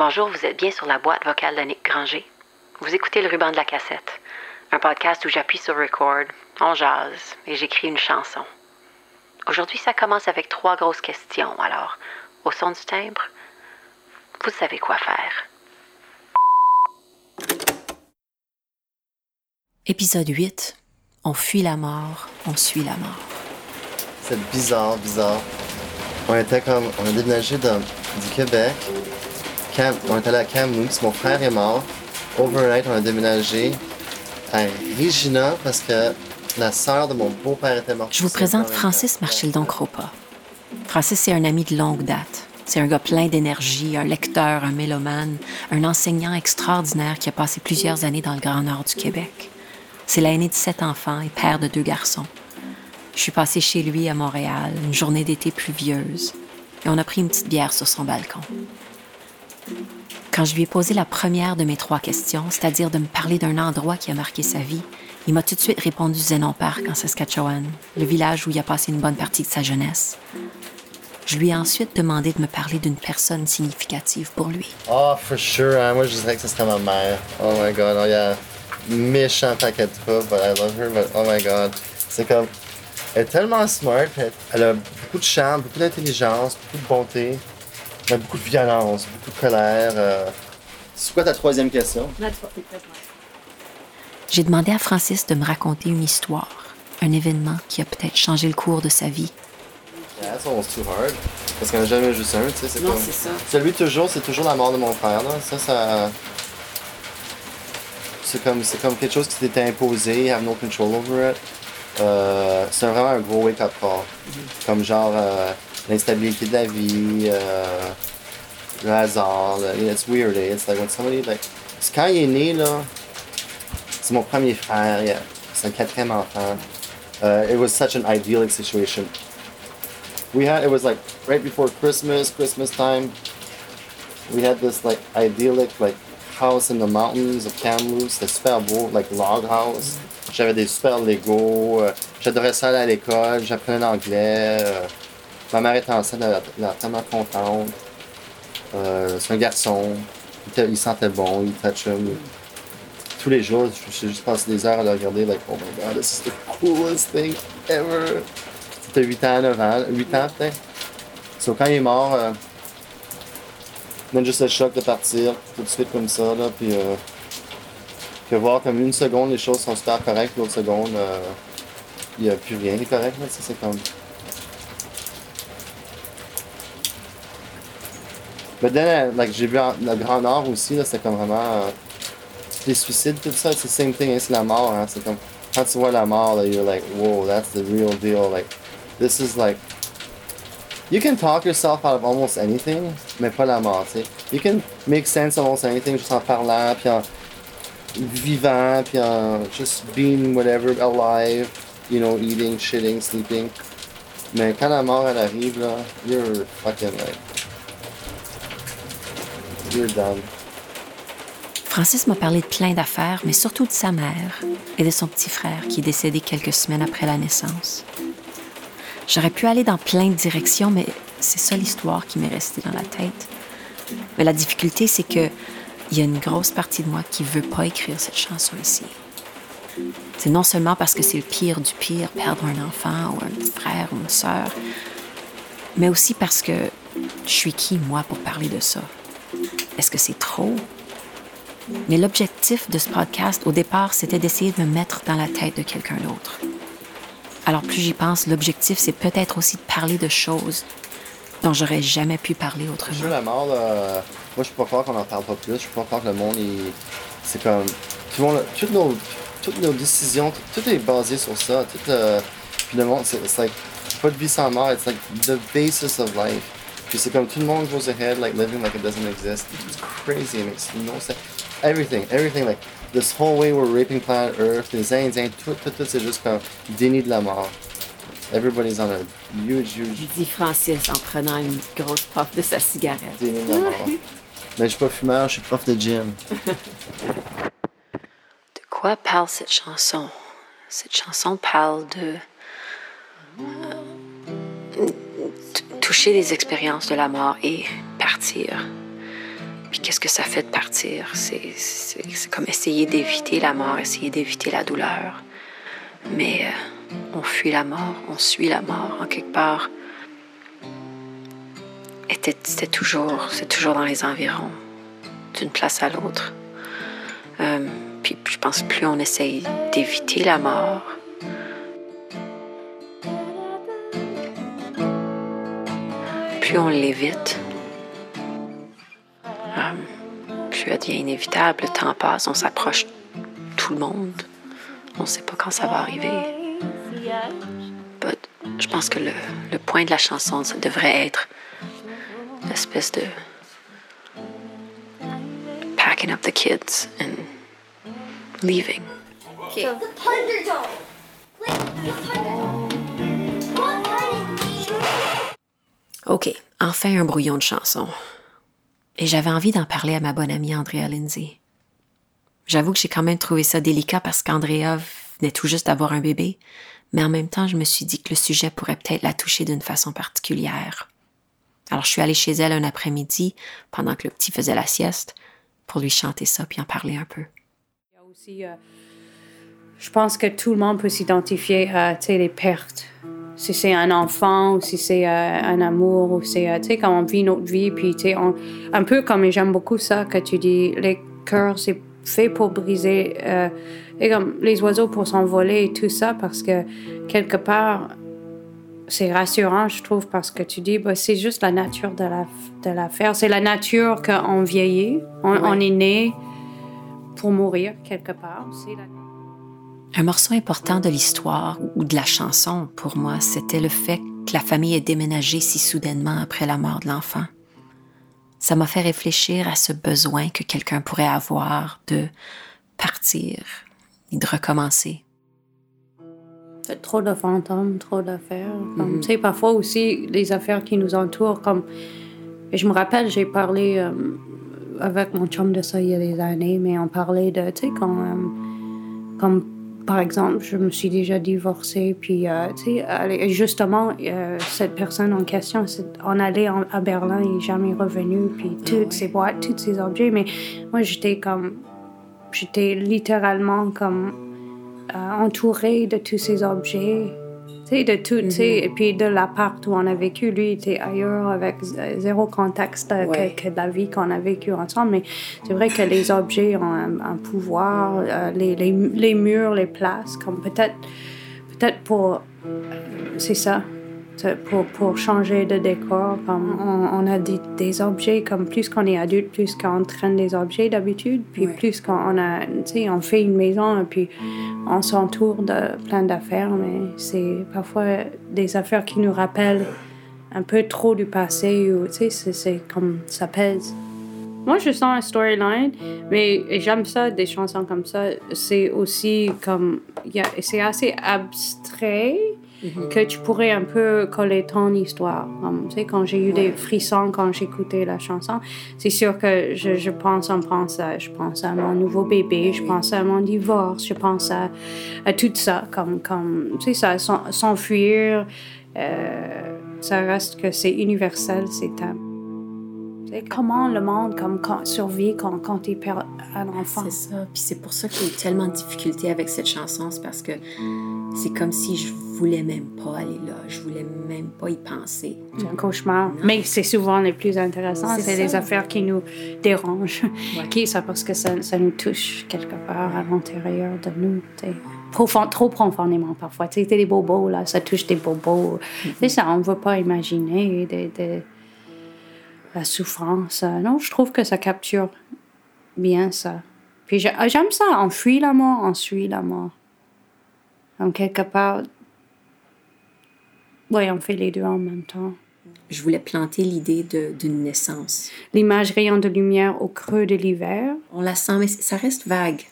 Bonjour, vous êtes bien sur la boîte vocale d'Annick Granger. Vous écoutez le ruban de la cassette, un podcast où j'appuie sur record, on jase et j'écris une chanson. Aujourd'hui, ça commence avec trois grosses questions, alors, au son du timbre, vous savez quoi faire. Épisode 8. On fuit la mort, on suit la mort. C'est bizarre, bizarre. On était comme. On a déménagé de, du Québec. On est allé à Kamloops. Mon frère est mort. Overnight, on a déménagé à Regina parce que la sœur de mon beau-père était morte. Je vous présente Francis Marchildon Cropa. Francis, c'est un ami de longue date. C'est un gars plein d'énergie, un lecteur, un mélomane, un enseignant extraordinaire qui a passé plusieurs années dans le Grand Nord du Québec. C'est l'aîné de sept enfants et père de deux garçons. Je suis passée chez lui à Montréal, une journée d'été pluvieuse, et on a pris une petite bière sur son balcon. Quand je lui ai posé la première de mes trois questions, c'est-à-dire de me parler d'un endroit qui a marqué sa vie, il m'a tout de suite répondu Zenon Park en Saskatchewan, le village où il a passé une bonne partie de sa jeunesse. Je lui ai ensuite demandé de me parler d'une personne significative pour lui. Oh, for sure. hein. Moi, je dirais que ce serait ma mère. Oh my god. Oh, yeah. Méchant paquet de troubles, but I love her. But oh my god. C'est comme. Elle est tellement smart. Elle a beaucoup de charme, beaucoup d'intelligence, beaucoup de bonté, mais beaucoup de violence, beaucoup de colère. euh. C'est quoi ta troisième question? J'ai demandé à Francis de me raconter une histoire, un événement qui a peut-être changé le cours de sa vie. Yeah, that's almost too hard. Parce qu'on n'a jamais juste un, tu sais. C'est Non, comme... c'est ça. Celui toujours, c'est toujours la mort de mon frère, là. Ça, ça. C'est comme, c'est comme quelque chose qui t'était imposé, you have no control over it. Euh, c'est vraiment un gros wake-up call. Comme genre euh, l'instabilité de la vie, euh, le hasard. là. It's weird, eh? It's like when somebody, like. C'est quand il est né, là. C'est mon premier frère, yeah. c'est un quatrième enfant. Uh, it was such an idyllic situation. We had, it was like right before Christmas, Christmas time. We had this like idyllic like house in the mountains of Kamloops. C'était super beau, like log house. J'avais des super Lego. euh, J'adorais ça à l'école. J'apprenais l'anglais. Ma mère était enceinte, elle elle tellement contente. Euh, c'est un garçon. Il, sentait bon, il était chum. Tous les jours, j'ai juste passé des heures à le regarder, like, oh my god, this is the coolest thing ever. C'était 8 ans, 9 ans, 8 ans peut-être. So, quand il est mort, euh, même juste le choc de partir tout de suite comme ça, là, puis euh, que voir comme une seconde les choses sont super correctes, l'autre seconde, euh, il n'y a plus rien est correct, là, c'est comme... Mais then, like, j'ai vu en- le Grand Nord aussi, là, c'est comme vraiment... euh, les suicides, tout ça, c'est same thing, hein, c'est la mort, hein, c'est comme... Quand tu vois la mort, là, you're like, whoa, that's the real deal, like... This is like you can talk yourself out of almost anything, mais pas la mort, tu sais. You can make sense of almost anything juste en parlant, puis en vivant, puis en just being whatever, alive, you know, eating, shitting, sleeping. Mais quand la mort elle arrive là, you're fucking like Francis m'a parlé de plein d'affaires, mais surtout de sa mère et de son petit frère qui est décédé quelques semaines après la naissance. J'aurais pu aller dans plein de directions, mais c'est ça l'histoire qui m'est restée dans la tête. Mais la difficulté, c'est que il y a une grosse partie de moi qui veut pas écrire cette chanson ici. C'est non seulement parce que c'est le pire du pire, perdre un enfant ou un frère ou une sœur, mais aussi parce que je suis qui, moi, pour parler de ça? Est-ce que c'est trop? Mais l'objectif de ce podcast, au départ, c'était d'essayer de me mettre dans la tête de quelqu'un d'autre. Alors plus j'y pense, l'objectif, c'est peut-être aussi de parler de choses dont j'aurais jamais pu parler Je autrement. veux la mort, moi je peux pas croire qu'on en parle pas plus, je peux pas croire que le monde c'est comme tout monde, toutes nos toutes nos décisions, tout, est basé sur ça, tout euh, puis le monde c'est like pas de vie sans mort, it's like the basis of life. Puis c'est comme tout le monde goes ahead like living like it doesn't exist. It's crazy, it makes no sense. Everything, everything like this whole way we're raping planet Earth, les Indiens, tout, tout, tout c'est juste comme déni de la mort. Everybody's on a huge, huge dit Francis en prenant une grosse puff de sa cigarette. déni de la mort. Mais je suis pas fumeur, je suis prof de gym. De quoi parle cette chanson? Cette chanson parle de euh, t- toucher les expériences de la mort et partir. Puis qu'est-ce que ça fait de partir? C'est comme essayer d'éviter la mort, essayer d'éviter la douleur. Mais euh, on fuit la mort, on suit la mort en quelque part. C'était toujours, c'est toujours dans les environs, d'une place à l'autre. Euh, puis je pense plus on essaye d'éviter la mort, plus on l'évite, euh, plus elle devient inévitable. Le temps passe, on s'approche tout le monde. On ne sait pas quand ça va arriver. je pense que le, le, point de la chanson, ça devrait être l'espèce de packing up the kids and leaving. Okay. OK, enfin un brouillon de chanson. Et j'avais envie d'en parler à ma bonne amie Andrea Lindsay. J'avoue que j'ai quand même trouvé ça délicat parce qu'Andrea venait tout juste d'avoir un bébé, mais en même temps, je me suis dit que le sujet pourrait peut-être la toucher d'une façon particulière. Alors je suis allée chez elle un après-midi, pendant que le petit faisait la sieste, pour lui chanter ça puis en parler un peu. Il y a aussi, euh, je pense que tout le monde peut s'identifier à les pertes si c'est un enfant ou si c'est euh, un amour ou c'est, euh, tu sais, quand on vit notre vie, puis, tu sais, un peu comme, j'aime beaucoup ça que tu dis, les cœurs, c'est fait pour briser, euh, et comme les oiseaux pour s'envoler et tout ça, parce que quelque part, c'est rassurant, je trouve, parce que tu dis, bah, c'est juste la nature de, la, de l'affaire. C'est la nature qu'on vieillit, on, on, est né pour mourir quelque part. C'est la... Un morceau important de l'histoire ou de la chanson, pour moi, c'était le fait que la famille ait déménagé si soudainement après la mort de l'enfant. Ça m'a fait réfléchir à ce besoin que quelqu'un pourrait avoir de partir et de recommencer. C'est trop de fantômes, trop d'affaires. Mm-hmm. Tu sais, parfois aussi, les affaires qui nous entourent, comme... Je me rappelle, j'ai parlé euh, avec mon chum de ça il y a des années, mais on parlait de, tu sais. Euh, comme par exemple, je me suis déjà divorcée, puis, euh, tu sais, justement, euh, cette personne en question, on allait à Berlin, il n'est jamais revenu, puis ah toutes ces boîtes, tous ces objets, mais moi, j'étais comme, j'étais littéralement comme euh, entourée de tous ces objets, de tout, mm et puis de l'appart où on a vécu, lui était ailleurs avec zéro contact que, de la vie qu'on a vécu ensemble. Mais c'est vrai que les objets ont un, pouvoir, euh, les, les, les, murs, les places, comme peut-être, peut-être pour, c'est ça, pour, pour, changer de décor. Comme on, a des, des, objets, comme plus qu'on est adulte, plus qu'on traîne des objets d'habitude, puis plus qu'on a, on fait une maison, et puis on s'entoure de plein d'affaires, mais c'est parfois des affaires qui nous rappellent un peu trop du passé, ou tu sais, c'est comme ça pèse. Moi, je sens un storyline, mais j'aime ça, des chansons comme ça. C'est aussi comme. C'est assez abstrait, Mhm. que tu pourrais un peu coller ton histoire. tu sais, quand j'ai eu des frissons quand j'écoutais la chanson, c'est sûr que je, je, pense en français. Je pense à mon nouveau bébé, je pense à mon divorce, je pense à, à tout ça, comme, comme tu sais, ça, s'enfuir. Euh, ça reste que c'est universel, c'est comment le monde comme, quand, survit quand, quand il perd un enfant. C'est ça. Puis c'est pour ça que j'ai tellement de difficultés avec cette chanson. C'est parce que c'est comme si je voulais même pas aller là. Je voulais même pas y penser. C'est un cauchemar. Mais c'est souvent les plus intéressants. C'est des affaires qui nous dérangent. Qui ça parce que ça, ça, nous touche quelque part à l'intérieur de nous. Profond, trop profondément parfois. Tu sais, des bobos, là, ça touche des bobos. C'est ça, on ne veut pas imaginer des la souffrance. Non, je trouve que ça capture bien ça. Puis ah, j'aime ça, on fuit la mort, on suit la mort. En quelque part, oui, on fait les deux en même temps. Je voulais planter l'idée d'une naissance. L'image rayant de lumière au creux de l'hiver. On la sent, mais ça reste vague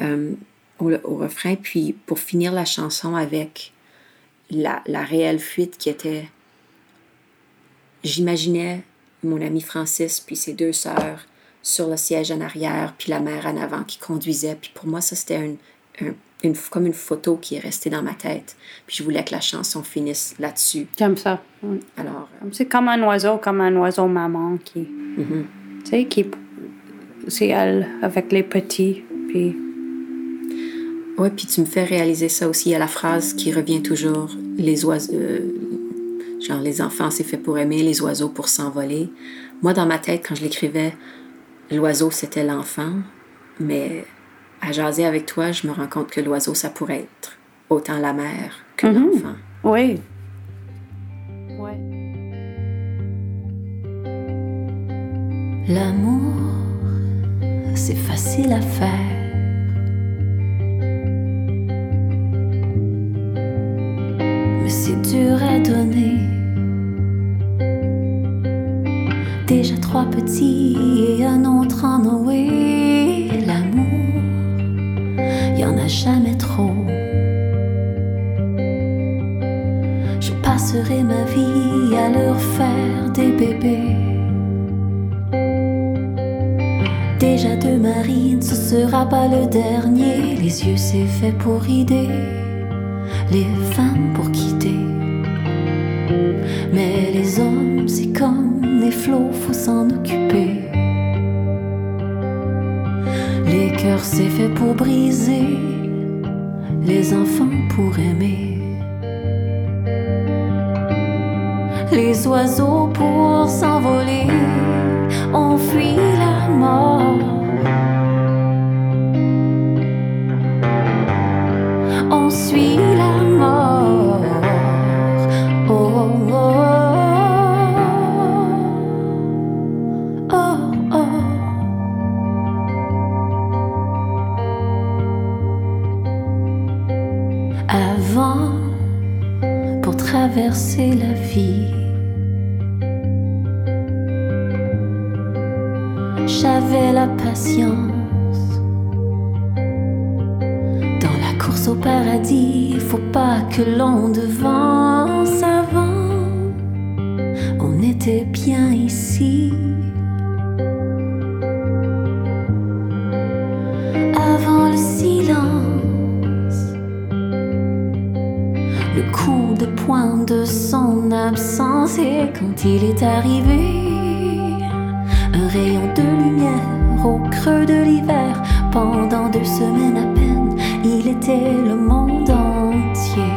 euh, au, au, refrain. Puis pour finir la chanson avec la, la réelle fuite qui était... J'imaginais mon ami Francis puis ses deux sœurs sur le siège en arrière, puis la mère en avant qui conduisait. Puis pour moi, ça, c'était une, comme une photo qui est restée dans ma tête. Puis je voulais que la chanson finisse là-dessus. J'aime ça. Alors, euh, c'est comme un oiseau, comme un oiseau maman qui, mm-hmm. tu sais, qui c'est elle avec les petits. Puis Oui, puis tu me fais réaliser ça aussi à la phrase qui revient toujours les oiseaux. euh, genre, les enfants, c'est fait pour aimer, les oiseaux pour s'envoler. Moi, dans ma tête, quand je l'écrivais, l'oiseau, c'était l'enfant, mais à jaser avec toi, je me rends compte que l'oiseau, ça pourrait être autant la mère que Mhm. l'enfant. oui. Ouais. L'amour, c'est facile à faire. Mais c'est dur à donner. Déjà trois petits Je passerai ma vie à leur faire des bébés. Déjà deux marines, ce sera pas le dernier. Les yeux, c'est fait pour idée, les femmes pour quitter. Mais les hommes, c'est comme les flots, faut s'en occuper. Les cœurs, c'est fait pour briser, les enfants pour aimer. Les oiseaux pour s'envoler, on fuit la mort. On suit la mort. Oh, oh, oh, oh, oh. Avant, pour traverser la vie. J'avais la patience. Dans la course au paradis, faut pas que l'on devance avant. On était bien ici. Avant le silence, le coup de poing de son absence et quand il est arrivé, un rayon de lumière au creux de l'hiver. Pendant deux semaines à peine, il était le monde entier.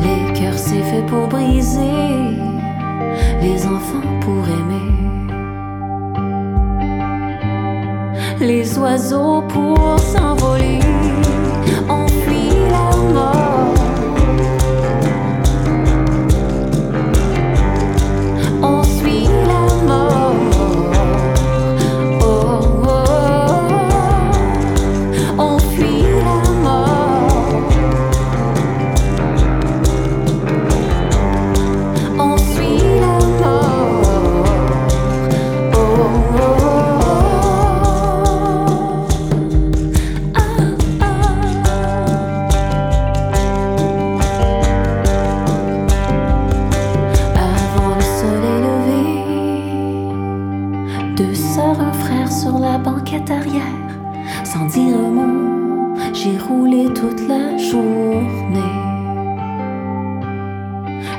Les cœurs, c'est fait pour briser, les enfants pour aimer. Les oiseaux pour s'envoler,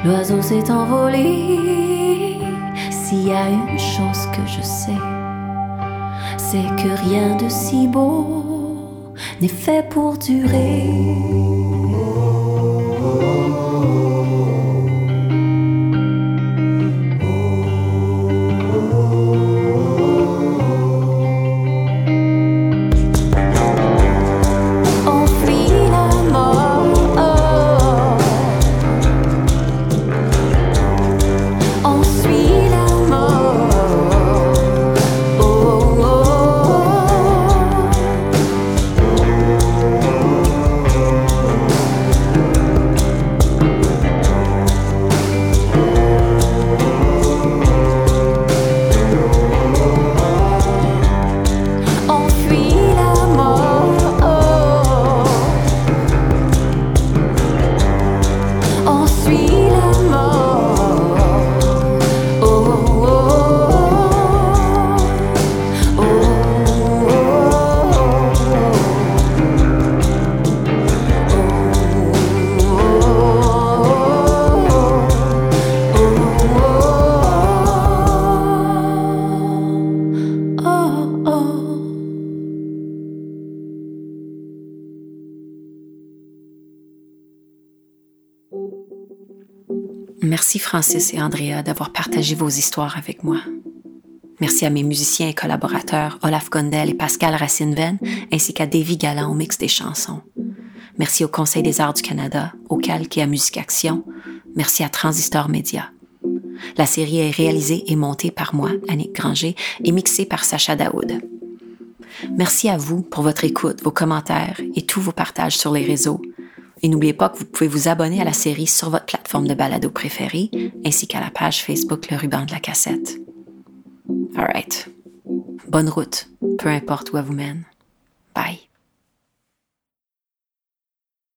L'oiseau s'est envolé. S'il y a une chose que je sais, c'est que rien de si beau n'est fait pour durer. Merci Francis et Andrea d'avoir partagé vos histoires avec moi. Merci à mes musiciens et collaborateurs Olaf Gondel et Pascal Racine-Venn, ainsi qu'à Davy Galland au mix des chansons. Merci au Conseil des arts du Canada, au Calque et à Musique Action. Merci à Transistor Media. La série est réalisée et montée par moi, Annick Granger, et mixée par Sacha Daoud. Merci à vous pour votre écoute, vos commentaires et tous vos partages sur les réseaux. Et n'oubliez pas que vous pouvez vous abonner à la série sur votre plateforme de balado préférée, ainsi qu'à la page Facebook Le Ruban de la Cassette. All right. Bonne route, peu importe où elle vous mène. Bye.